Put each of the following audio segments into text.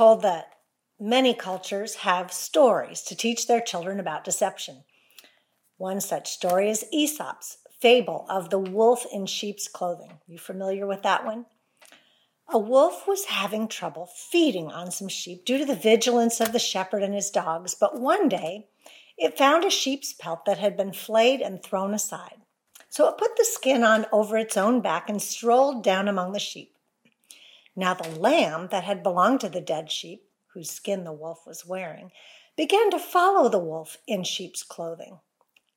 Told that many cultures have stories to teach their children about deception. One such story is Aesop's fable of the wolf in sheep's clothing. You familiar with that one? A wolf was having trouble feeding on some sheep due to the vigilance of the shepherd and his dogs, but one day it found a sheep's pelt that had been flayed and thrown aside. So it put the skin on over its own back and strolled down among the sheep. Now the lamb that had belonged to the dead sheep, whose skin the wolf was wearing, began to follow the wolf in sheep's clothing.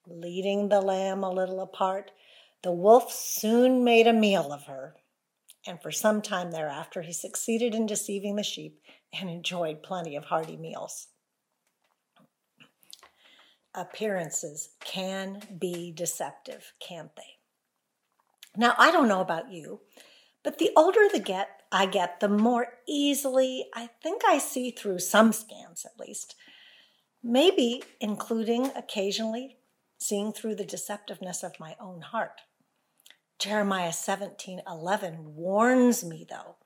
Leading the lamb a little apart, the wolf soon made a meal of her, and for some time thereafter he succeeded in deceiving the sheep and enjoyed plenty of hearty meals. Appearances can be deceptive, can't they? Now, I don't know about you, but the older the get I get, the more easily I think I see through some scans at least. Maybe including occasionally seeing through the deceptiveness of my own heart. Jeremiah 17 11 warns me, though,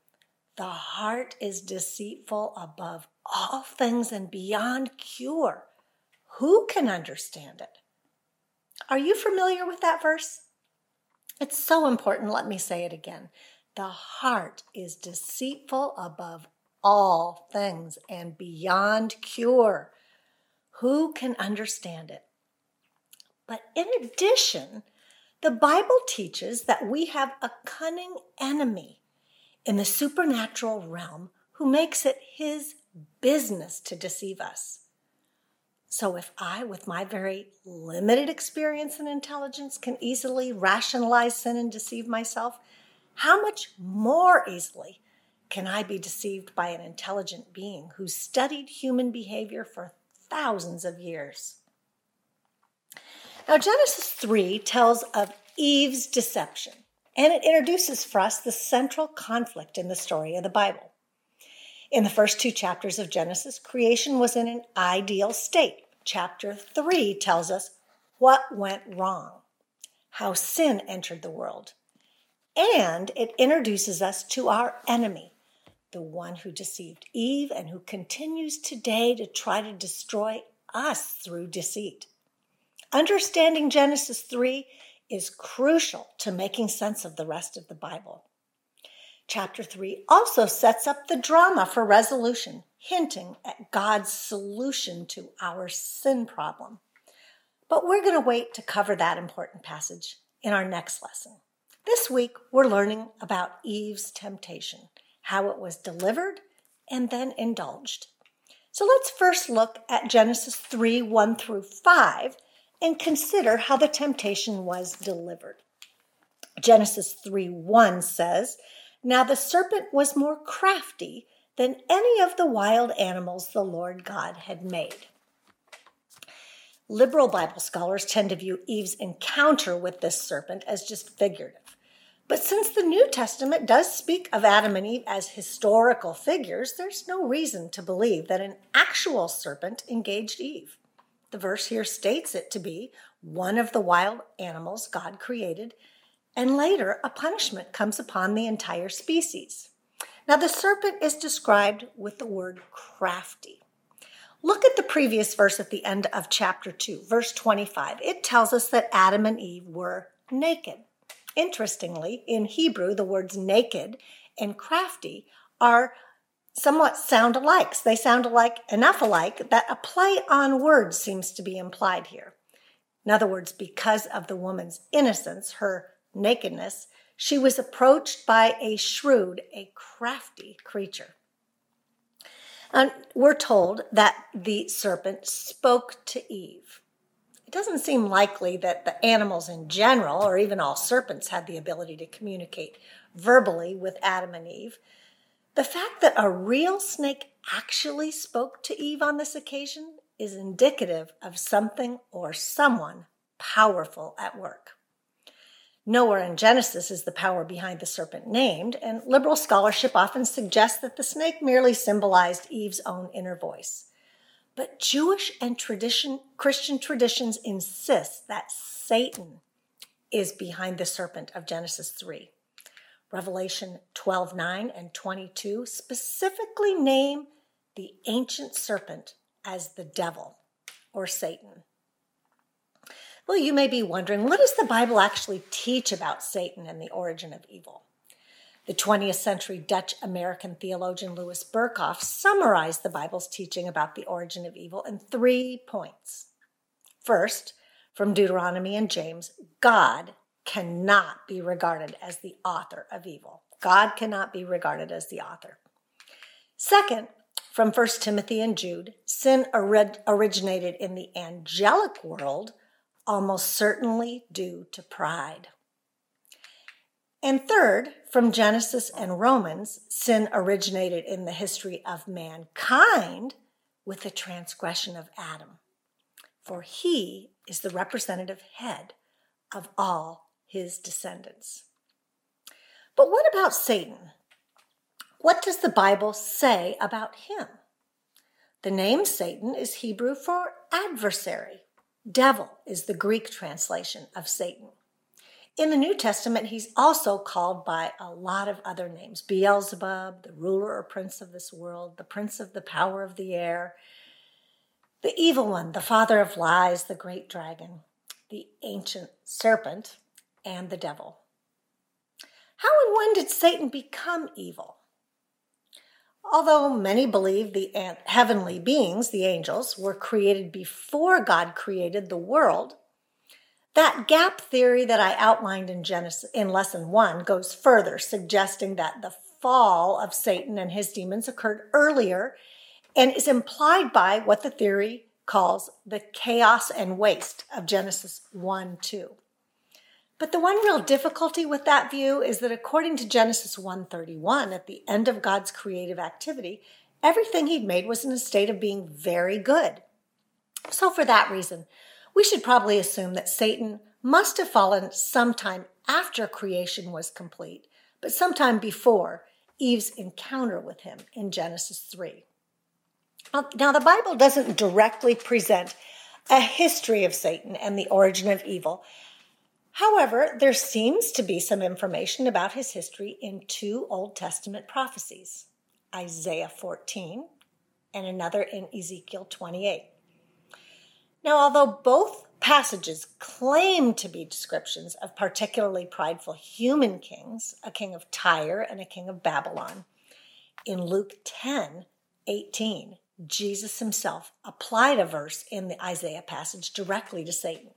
the heart is deceitful above all things and beyond cure. Who can understand it? Are you familiar with that verse? It's so important. Let me say it again. The heart is deceitful above all things and beyond cure. Who can understand it? But in addition, the Bible teaches that we have a cunning enemy in the supernatural realm who makes it his business to deceive us. So, if I, with my very limited experience and intelligence, can easily rationalize sin and deceive myself, how much more easily can I be deceived by an intelligent being who studied human behavior for thousands of years? Now, Genesis 3 tells of Eve's deception, and it introduces for us the central conflict in the story of the Bible. In the first two chapters of Genesis, creation was in an ideal state. Chapter 3 tells us what went wrong, how sin entered the world, and it introduces us to our enemy, the one who deceived Eve and who continues today to try to destroy us through deceit. Understanding Genesis 3 is crucial to making sense of the rest of the Bible. Chapter 3 also sets up the drama for resolution, hinting at God's solution to our sin problem. But we're going to wait to cover that important passage in our next lesson. This week, we're learning about Eve's temptation, how it was delivered and then indulged. So let's first look at Genesis 3 1 through 5 and consider how the temptation was delivered. Genesis 3 1 says, Now the serpent was more crafty than any of the wild animals the Lord God had made. Liberal Bible scholars tend to view Eve's encounter with this serpent as just figurative. But since the New Testament does speak of Adam and Eve as historical figures, there's no reason to believe that an actual serpent engaged Eve. The verse here states it to be one of the wild animals God created, and later a punishment comes upon the entire species. Now, the serpent is described with the word crafty. Look at the previous verse at the end of chapter 2, verse 25. It tells us that Adam and Eve were naked. Interestingly, in Hebrew, the words naked and crafty are somewhat sound alike. They sound alike enough alike that a play on words seems to be implied here. In other words, because of the woman's innocence, her nakedness, she was approached by a shrewd, a crafty creature. And we're told that the serpent spoke to Eve it doesn't seem likely that the animals in general, or even all serpents, had the ability to communicate verbally with Adam and Eve. The fact that a real snake actually spoke to Eve on this occasion is indicative of something or someone powerful at work. Nowhere in Genesis is the power behind the serpent named, and liberal scholarship often suggests that the snake merely symbolized Eve's own inner voice. But Jewish and tradition, Christian traditions insist that Satan is behind the serpent of Genesis 3. Revelation 12 9 and 22 specifically name the ancient serpent as the devil or Satan. Well, you may be wondering what does the Bible actually teach about Satan and the origin of evil? The 20th century Dutch American theologian Louis Berkhof summarized the Bible's teaching about the origin of evil in three points. First, from Deuteronomy and James, God cannot be regarded as the author of evil. God cannot be regarded as the author. Second, from 1 Timothy and Jude, sin originated in the angelic world, almost certainly due to pride. And third, from Genesis and Romans, sin originated in the history of mankind with the transgression of Adam. For he is the representative head of all his descendants. But what about Satan? What does the Bible say about him? The name Satan is Hebrew for adversary. Devil is the Greek translation of Satan. In the New Testament, he's also called by a lot of other names Beelzebub, the ruler or prince of this world, the prince of the power of the air, the evil one, the father of lies, the great dragon, the ancient serpent, and the devil. How and when did Satan become evil? Although many believe the heavenly beings, the angels, were created before God created the world, that gap theory that I outlined in Genesis in lesson 1 goes further, suggesting that the fall of Satan and his demons occurred earlier and is implied by what the theory calls the chaos and waste of Genesis 1 2. But the one real difficulty with that view is that according to Genesis 1:31, at the end of God's creative activity, everything he'd made was in a state of being very good. So for that reason, we should probably assume that Satan must have fallen sometime after creation was complete, but sometime before Eve's encounter with him in Genesis 3. Now, the Bible doesn't directly present a history of Satan and the origin of evil, However, there seems to be some information about his history in two Old Testament prophecies Isaiah 14 and another in Ezekiel 28. Now, although both passages claim to be descriptions of particularly prideful human kings, a king of Tyre and a king of Babylon, in Luke 10 18, Jesus himself applied a verse in the Isaiah passage directly to Satan.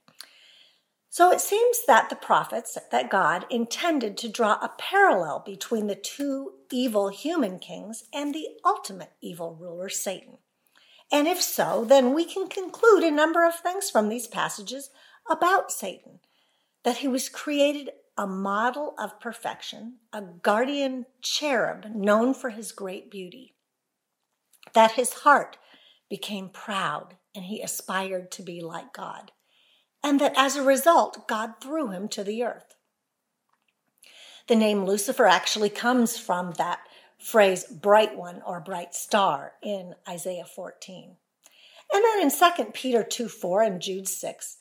So it seems that the prophets, that God intended to draw a parallel between the two evil human kings and the ultimate evil ruler, Satan. And if so, then we can conclude a number of things from these passages about Satan that he was created a model of perfection, a guardian cherub known for his great beauty, that his heart became proud and he aspired to be like God and that as a result, God threw him to the earth. The name Lucifer actually comes from that phrase bright one or bright star in Isaiah 14. And then in 2 Peter 2 4 and Jude 6,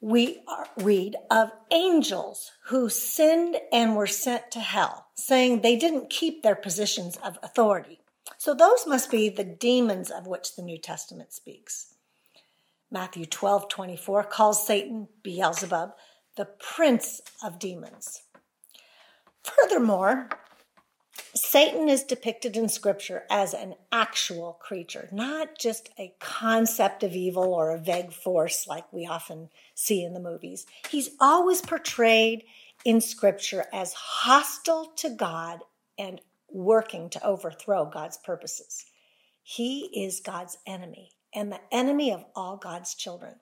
we read of angels who sinned and were sent to hell, saying they didn't keep their positions of authority. So those must be the demons of which the New Testament speaks. Matthew 12 24 calls Satan Beelzebub, the prince of demons. Furthermore, Satan is depicted in Scripture as an actual creature, not just a concept of evil or a vague force like we often see in the movies. He's always portrayed in Scripture as hostile to God and working to overthrow God's purposes. He is God's enemy and the enemy of all God's children.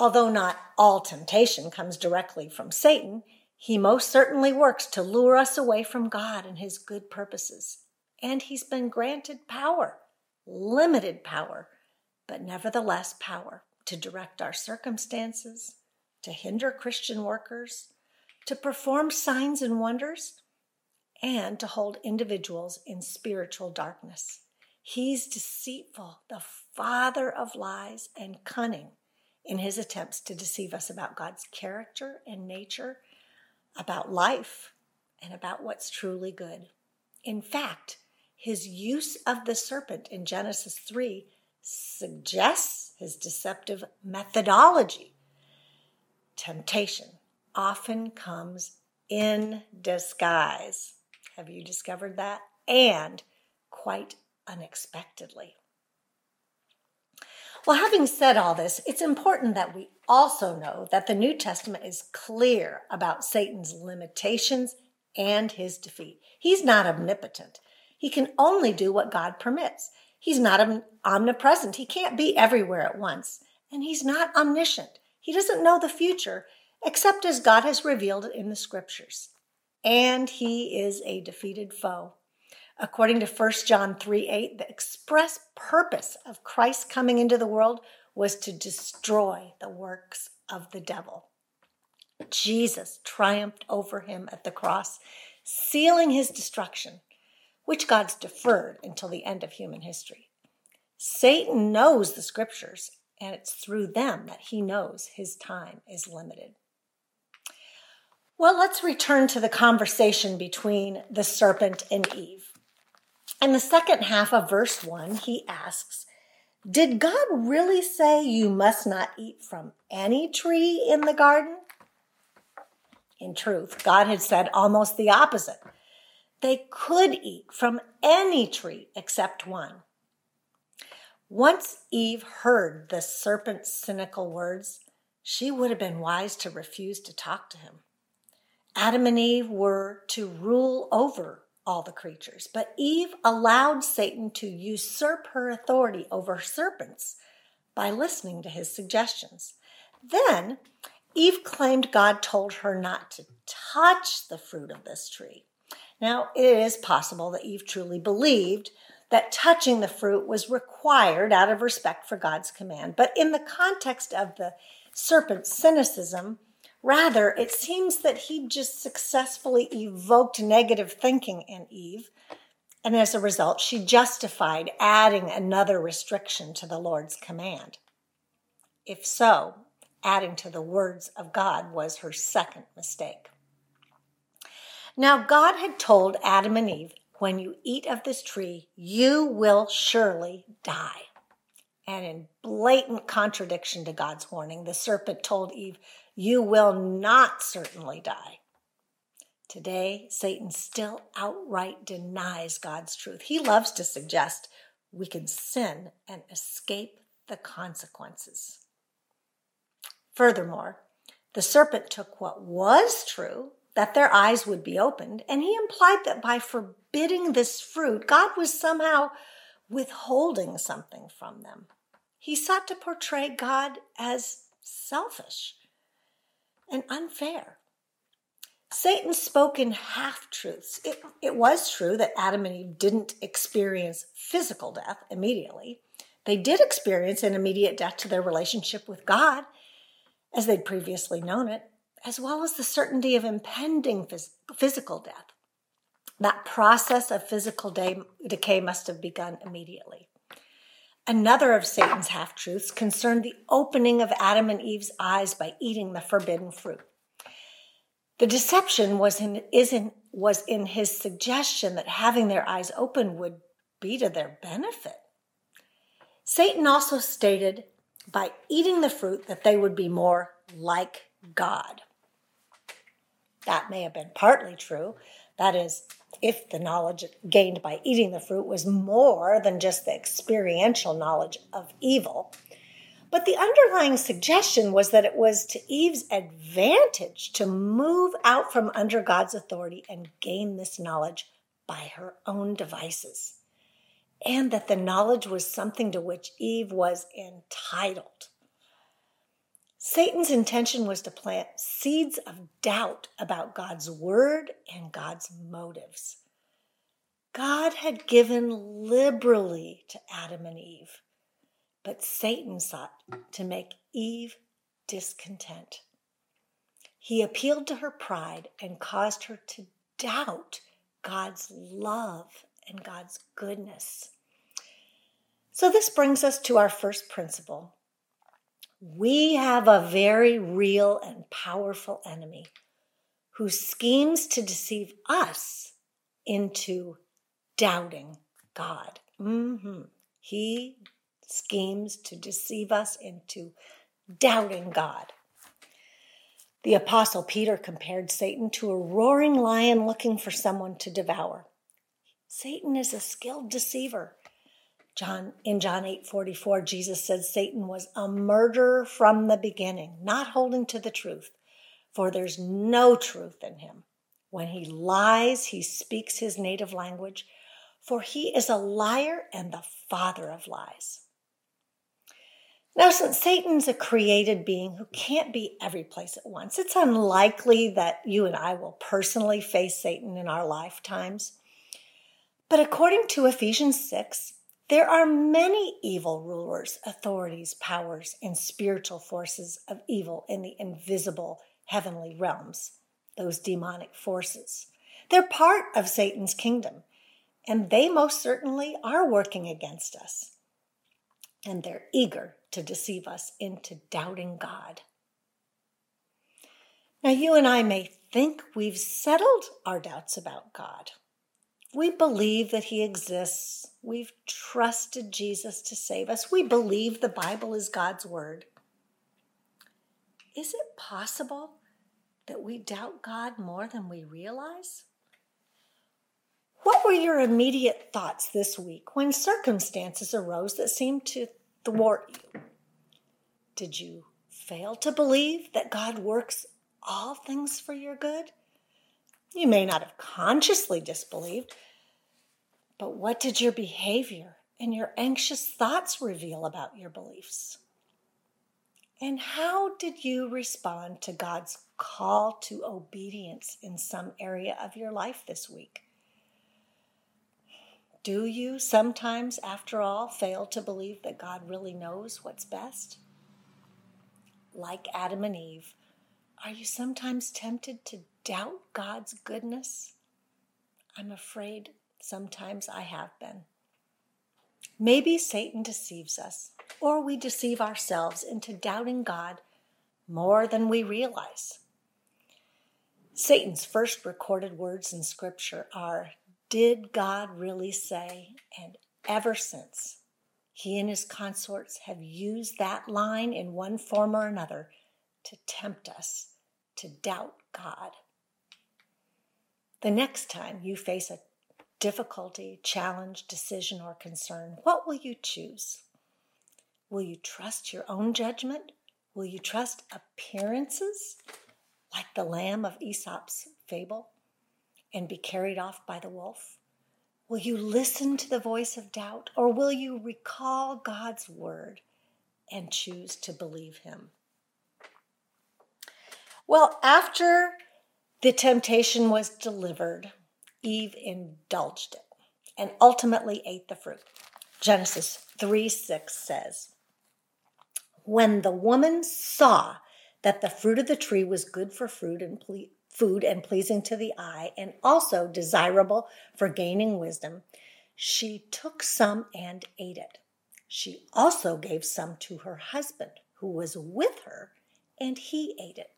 Although not all temptation comes directly from Satan, he most certainly works to lure us away from God and his good purposes. And he's been granted power, limited power, but nevertheless power to direct our circumstances, to hinder Christian workers, to perform signs and wonders, and to hold individuals in spiritual darkness. He's deceitful, the father of lies, and cunning in his attempts to deceive us about God's character and nature, about life, and about what's truly good. In fact, his use of the serpent in Genesis 3 suggests his deceptive methodology. Temptation often comes in disguise. Have you discovered that? And quite unexpectedly. Well, having said all this, it's important that we also know that the New Testament is clear about Satan's limitations and his defeat. He's not omnipotent. He can only do what God permits. He's not omnipresent. He can't be everywhere at once. And he's not omniscient. He doesn't know the future except as God has revealed it in the scriptures. And he is a defeated foe. According to 1 John 3 8, the express purpose of Christ coming into the world was to destroy the works of the devil. Jesus triumphed over him at the cross, sealing his destruction, which God's deferred until the end of human history. Satan knows the scriptures, and it's through them that he knows his time is limited. Well, let's return to the conversation between the serpent and Eve. In the second half of verse 1, he asks, Did God really say you must not eat from any tree in the garden? In truth, God had said almost the opposite. They could eat from any tree except one. Once Eve heard the serpent's cynical words, she would have been wise to refuse to talk to him. Adam and Eve were to rule over all the creatures. But Eve allowed Satan to usurp her authority over serpents by listening to his suggestions. Then Eve claimed God told her not to touch the fruit of this tree. Now, it is possible that Eve truly believed that touching the fruit was required out of respect for God's command. But in the context of the serpent's cynicism, Rather, it seems that he just successfully evoked negative thinking in Eve, and as a result, she justified adding another restriction to the Lord's command. If so, adding to the words of God was her second mistake. Now, God had told Adam and Eve, when you eat of this tree, you will surely die. And in blatant contradiction to God's warning, the serpent told Eve, you will not certainly die. Today, Satan still outright denies God's truth. He loves to suggest we can sin and escape the consequences. Furthermore, the serpent took what was true, that their eyes would be opened, and he implied that by forbidding this fruit, God was somehow withholding something from them. He sought to portray God as selfish and unfair. Satan spoke in half truths. It, it was true that Adam and Eve didn't experience physical death immediately. They did experience an immediate death to their relationship with God, as they'd previously known it, as well as the certainty of impending phys- physical death. That process of physical day, decay must have begun immediately. Another of Satan's half truths concerned the opening of Adam and Eve's eyes by eating the forbidden fruit. The deception was in, in, was in his suggestion that having their eyes open would be to their benefit. Satan also stated by eating the fruit that they would be more like God. That may have been partly true. That is, if the knowledge gained by eating the fruit was more than just the experiential knowledge of evil. But the underlying suggestion was that it was to Eve's advantage to move out from under God's authority and gain this knowledge by her own devices. And that the knowledge was something to which Eve was entitled. Satan's intention was to plant seeds of doubt about God's word and God's motives. God had given liberally to Adam and Eve, but Satan sought to make Eve discontent. He appealed to her pride and caused her to doubt God's love and God's goodness. So, this brings us to our first principle we have a very real and powerful enemy who schemes to deceive us into doubting God. Mm-hmm. He schemes to deceive us into doubting God. The Apostle Peter compared Satan to a roaring lion looking for someone to devour. Satan is a skilled deceiver. John in John 8:44 Jesus said Satan was a murderer from the beginning, not holding to the truth, for there's no truth in him. When he lies, he speaks his native language, for he is a liar and the father of lies. Now, since Satan's a created being who can't be every place at once, it's unlikely that you and I will personally face Satan in our lifetimes. But according to Ephesians 6, there are many evil rulers, authorities, powers, and spiritual forces of evil in the invisible heavenly realms, those demonic forces. They're part of Satan's kingdom, and they most certainly are working against us. And they're eager to deceive us into doubting God. Now, you and I may think we've settled our doubts about God. We believe that He exists. We've trusted Jesus to save us. We believe the Bible is God's Word. Is it possible that we doubt God more than we realize? What were your immediate thoughts this week when circumstances arose that seemed to thwart you? Did you fail to believe that God works all things for your good? You may not have consciously disbelieved, but what did your behavior and your anxious thoughts reveal about your beliefs? And how did you respond to God's call to obedience in some area of your life this week? Do you sometimes, after all, fail to believe that God really knows what's best? Like Adam and Eve, are you sometimes tempted to doubt God's goodness? I'm afraid sometimes I have been. Maybe Satan deceives us, or we deceive ourselves into doubting God more than we realize. Satan's first recorded words in Scripture are did God really say? And ever since, he and his consorts have used that line in one form or another to tempt us to doubt God. The next time you face a difficulty, challenge, decision, or concern, what will you choose? Will you trust your own judgment? Will you trust appearances like the lamb of Aesop's fable? and be carried off by the wolf? Will you listen to the voice of doubt, or will you recall God's word and choose to believe him? Well, after the temptation was delivered, Eve indulged it and ultimately ate the fruit. Genesis 3 6 says, When the woman saw that the fruit of the tree was good for fruit and ple- food and pleasing to the eye, and also desirable for gaining wisdom, she took some and ate it. She also gave some to her husband, who was with her, and he ate it.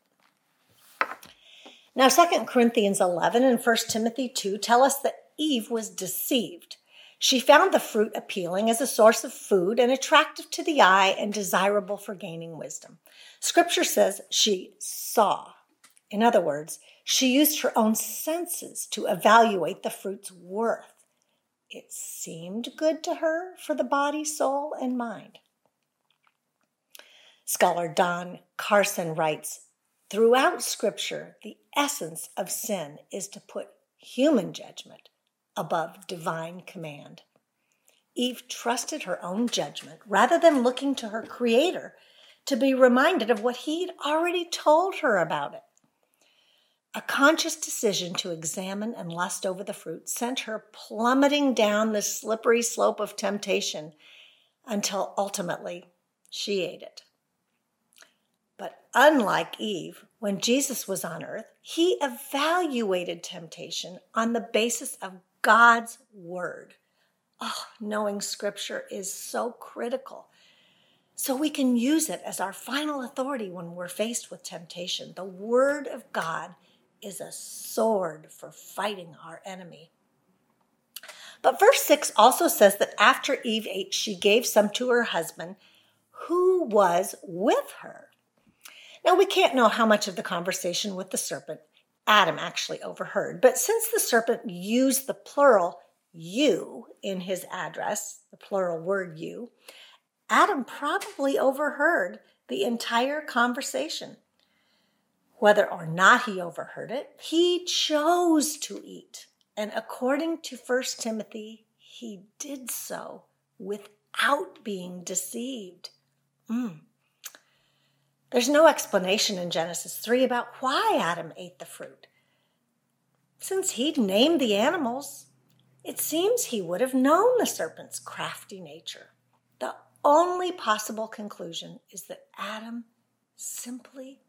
Now, 2 Corinthians 11 and 1 Timothy 2 tell us that Eve was deceived. She found the fruit appealing as a source of food and attractive to the eye and desirable for gaining wisdom. Scripture says she saw. In other words, she used her own senses to evaluate the fruit's worth. It seemed good to her for the body, soul, and mind. Scholar Don Carson writes Throughout Scripture, the essence of sin is to put human judgment above divine command. Eve trusted her own judgment rather than looking to her Creator to be reminded of what He'd already told her about it. A conscious decision to examine and lust over the fruit sent her plummeting down the slippery slope of temptation until ultimately she ate it. Unlike Eve, when Jesus was on earth, he evaluated temptation on the basis of God's word. Oh, knowing scripture is so critical. So we can use it as our final authority when we're faced with temptation. The word of God is a sword for fighting our enemy. But verse 6 also says that after Eve ate, she gave some to her husband who was with her. Now, we can't know how much of the conversation with the serpent Adam actually overheard, but since the serpent used the plural you in his address, the plural word you, Adam probably overheard the entire conversation. Whether or not he overheard it, he chose to eat. And according to 1 Timothy, he did so without being deceived. Mm. There's no explanation in Genesis 3 about why Adam ate the fruit. Since he'd named the animals, it seems he would have known the serpent's crafty nature. The only possible conclusion is that Adam simply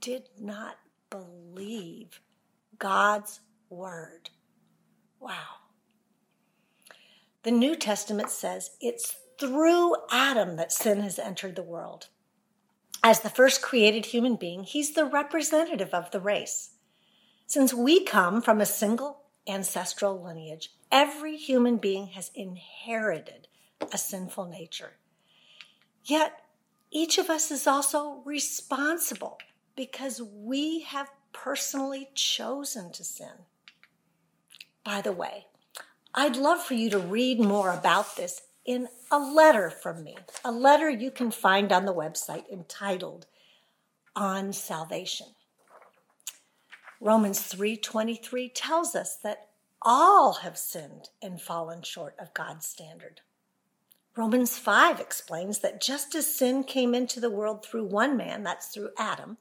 did not believe God's word. Wow. The New Testament says it's through Adam that sin has entered the world. As the first created human being, he's the representative of the race. Since we come from a single ancestral lineage, every human being has inherited a sinful nature. Yet, each of us is also responsible because we have personally chosen to sin. By the way, I'd love for you to read more about this in a letter from me, a letter you can find on the website entitled On Salvation. Romans 3:23 tells us that all have sinned and fallen short of God's standard. Romans 5 explains that just as sin came into the world through one man, that's through Adam,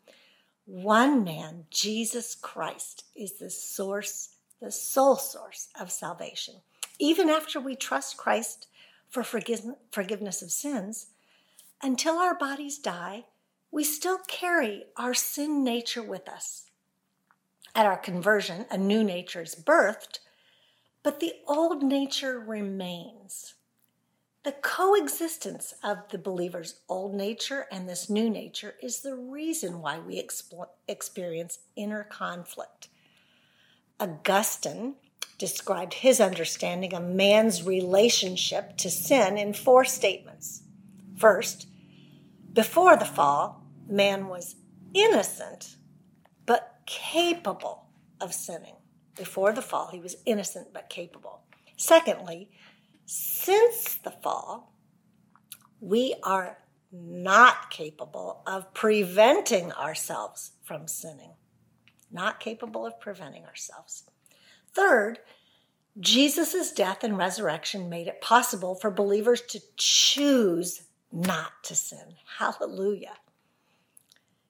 one man, Jesus Christ, is the source, the sole source of salvation. Even after we trust Christ for forgiveness of sins, until our bodies die, we still carry our sin nature with us. At our conversion, a new nature is birthed, but the old nature remains. The coexistence of the believer's old nature and this new nature is the reason why we experience inner conflict. Augustine described his understanding of man's relationship to sin in four statements. First, before the fall, man was innocent but capable of sinning. Before the fall, he was innocent but capable. Secondly, since the fall, we are not capable of preventing ourselves from sinning. Not capable of preventing ourselves. Third, Jesus' death and resurrection made it possible for believers to choose not to sin. Hallelujah.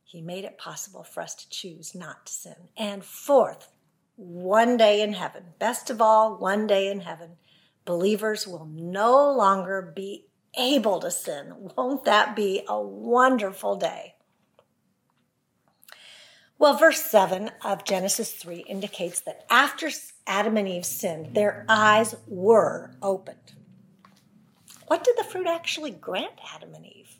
He made it possible for us to choose not to sin. And fourth, one day in heaven, best of all, one day in heaven, believers will no longer be able to sin. Won't that be a wonderful day? Well, verse 7 of Genesis 3 indicates that after Adam and Eve sinned, their eyes were opened. What did the fruit actually grant Adam and Eve?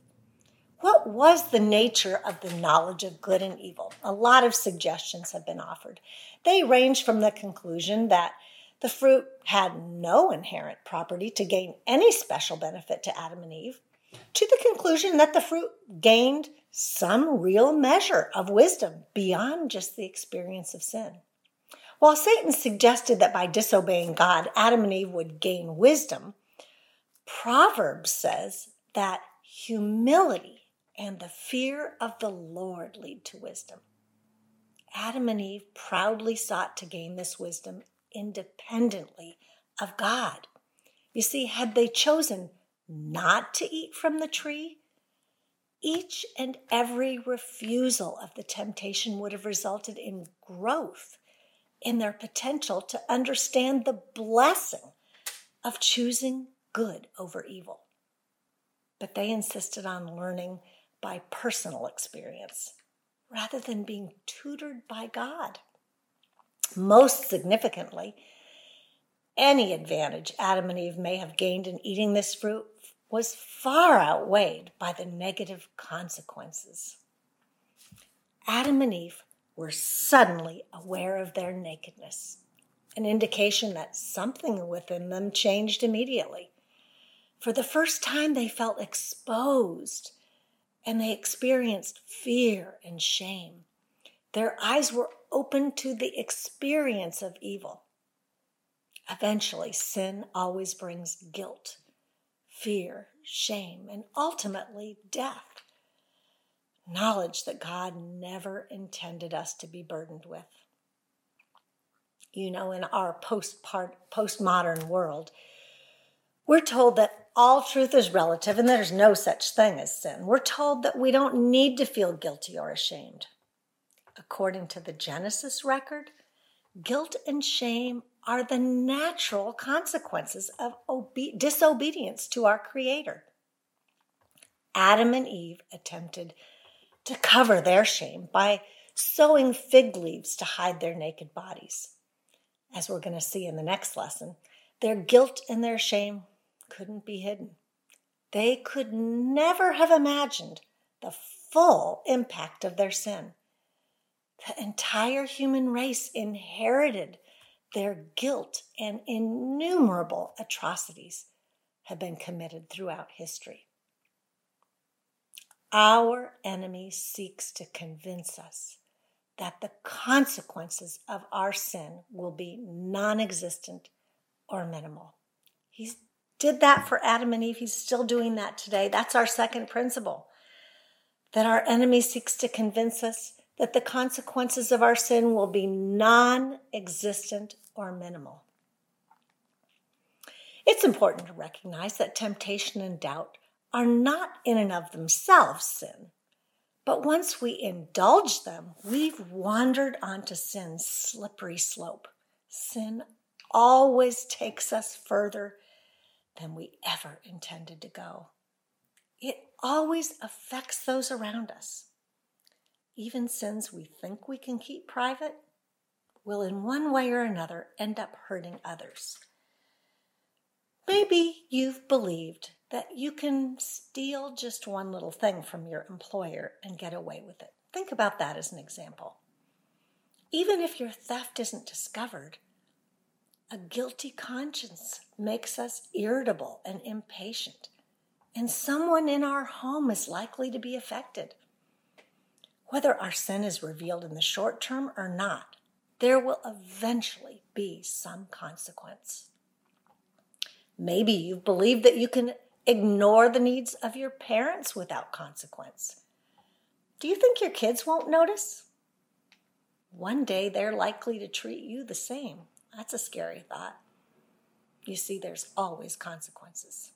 What was the nature of the knowledge of good and evil? A lot of suggestions have been offered. They range from the conclusion that the fruit had no inherent property to gain any special benefit to Adam and Eve, to the conclusion that the fruit gained some real measure of wisdom beyond just the experience of sin. While Satan suggested that by disobeying God, Adam and Eve would gain wisdom, Proverbs says that humility and the fear of the Lord lead to wisdom. Adam and Eve proudly sought to gain this wisdom independently of God. You see, had they chosen not to eat from the tree, each and every refusal of the temptation would have resulted in growth in their potential to understand the blessing of choosing good over evil. But they insisted on learning by personal experience rather than being tutored by God. Most significantly, any advantage Adam and Eve may have gained in eating this fruit was far outweighed by the negative consequences. Adam and Eve were suddenly aware of their nakedness, an indication that something within them changed immediately. For the first time, they felt exposed and they experienced fear and shame. Their eyes were open to the experience of evil. Eventually, sin always brings guilt, fear, shame, and ultimately death. Knowledge that God never intended us to be burdened with. You know, in our post postmodern world, we're told that all truth is relative and there's no such thing as sin. We're told that we don't need to feel guilty or ashamed. According to the Genesis record, guilt and shame are the natural consequences of obe- disobedience to our Creator. Adam and Eve attempted to cover their shame by sewing fig leaves to hide their naked bodies. As we're going to see in the next lesson, their guilt and their shame couldn't be hidden. They could never have imagined the full impact of their sin. The entire human race inherited their guilt and innumerable atrocities have been committed throughout history. Our enemy seeks to convince us that the consequences of our sin will be non existent or minimal. He did that for Adam and Eve. He's still doing that today. That's our second principle that our enemy seeks to convince us that the consequences of our sin will be non existent or minimal. It's important to recognize that temptation and doubt are not in and of themselves sin, but once we indulge them, we've wandered onto sin's slippery slope. Sin always takes us further than we ever intended to go. It always affects those around us. Even sins we think we can keep private will, in one way or another, end up hurting others. Maybe you've believed that you can steal just one little thing from your employer and get away with it. Think about that as an example. Even if your theft isn't discovered, a guilty conscience makes us irritable and impatient, and someone in our home is likely to be affected. Whether our sin is revealed in the short term or not, there will eventually be some consequence. Maybe you've believed that you can ignore the needs of your parents without consequence. Do you think your kids won't notice? One day they're likely to treat you the same. That's a scary thought. You see, there's always consequences.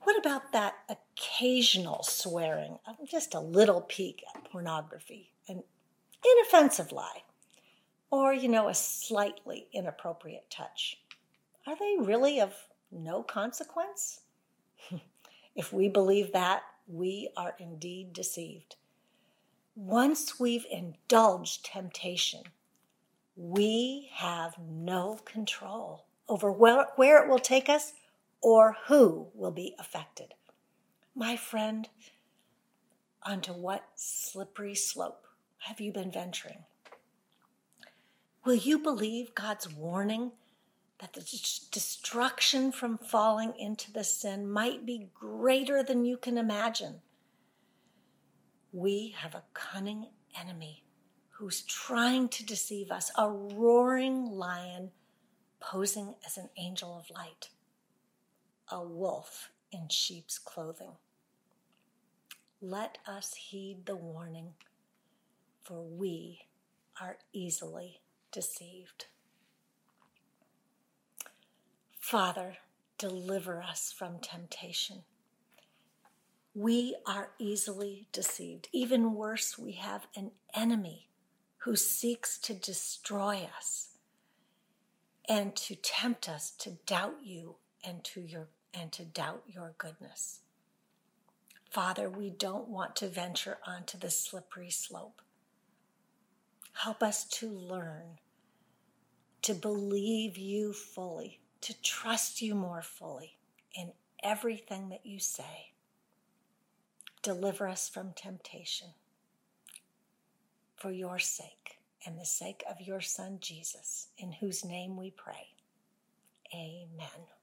What about that occasional swearing, just a little peek at pornography, an inoffensive lie, or, you know, a slightly inappropriate touch? Are they really of no consequence? if we believe that, we are indeed deceived. Once we've indulged temptation, we have no control over where, where it will take us or who will be affected. My friend, onto what slippery slope have you been venturing? Will you believe God's warning that the destruction from falling into the sin might be greater than you can imagine? We have a cunning enemy who's trying to deceive us, a roaring lion posing as an angel of light, a wolf in sheep's clothing. Let us heed the warning, for we are easily deceived. Father, deliver us from temptation. We are easily deceived. Even worse, we have an enemy who seeks to destroy us and to tempt us to doubt you and to your and to doubt your goodness. Father, we don't want to venture onto the slippery slope. Help us to learn to believe you fully, to trust you more fully in everything that you say. Deliver us from temptation. for your sake and the sake of your Son Jesus, in whose name we pray. Amen.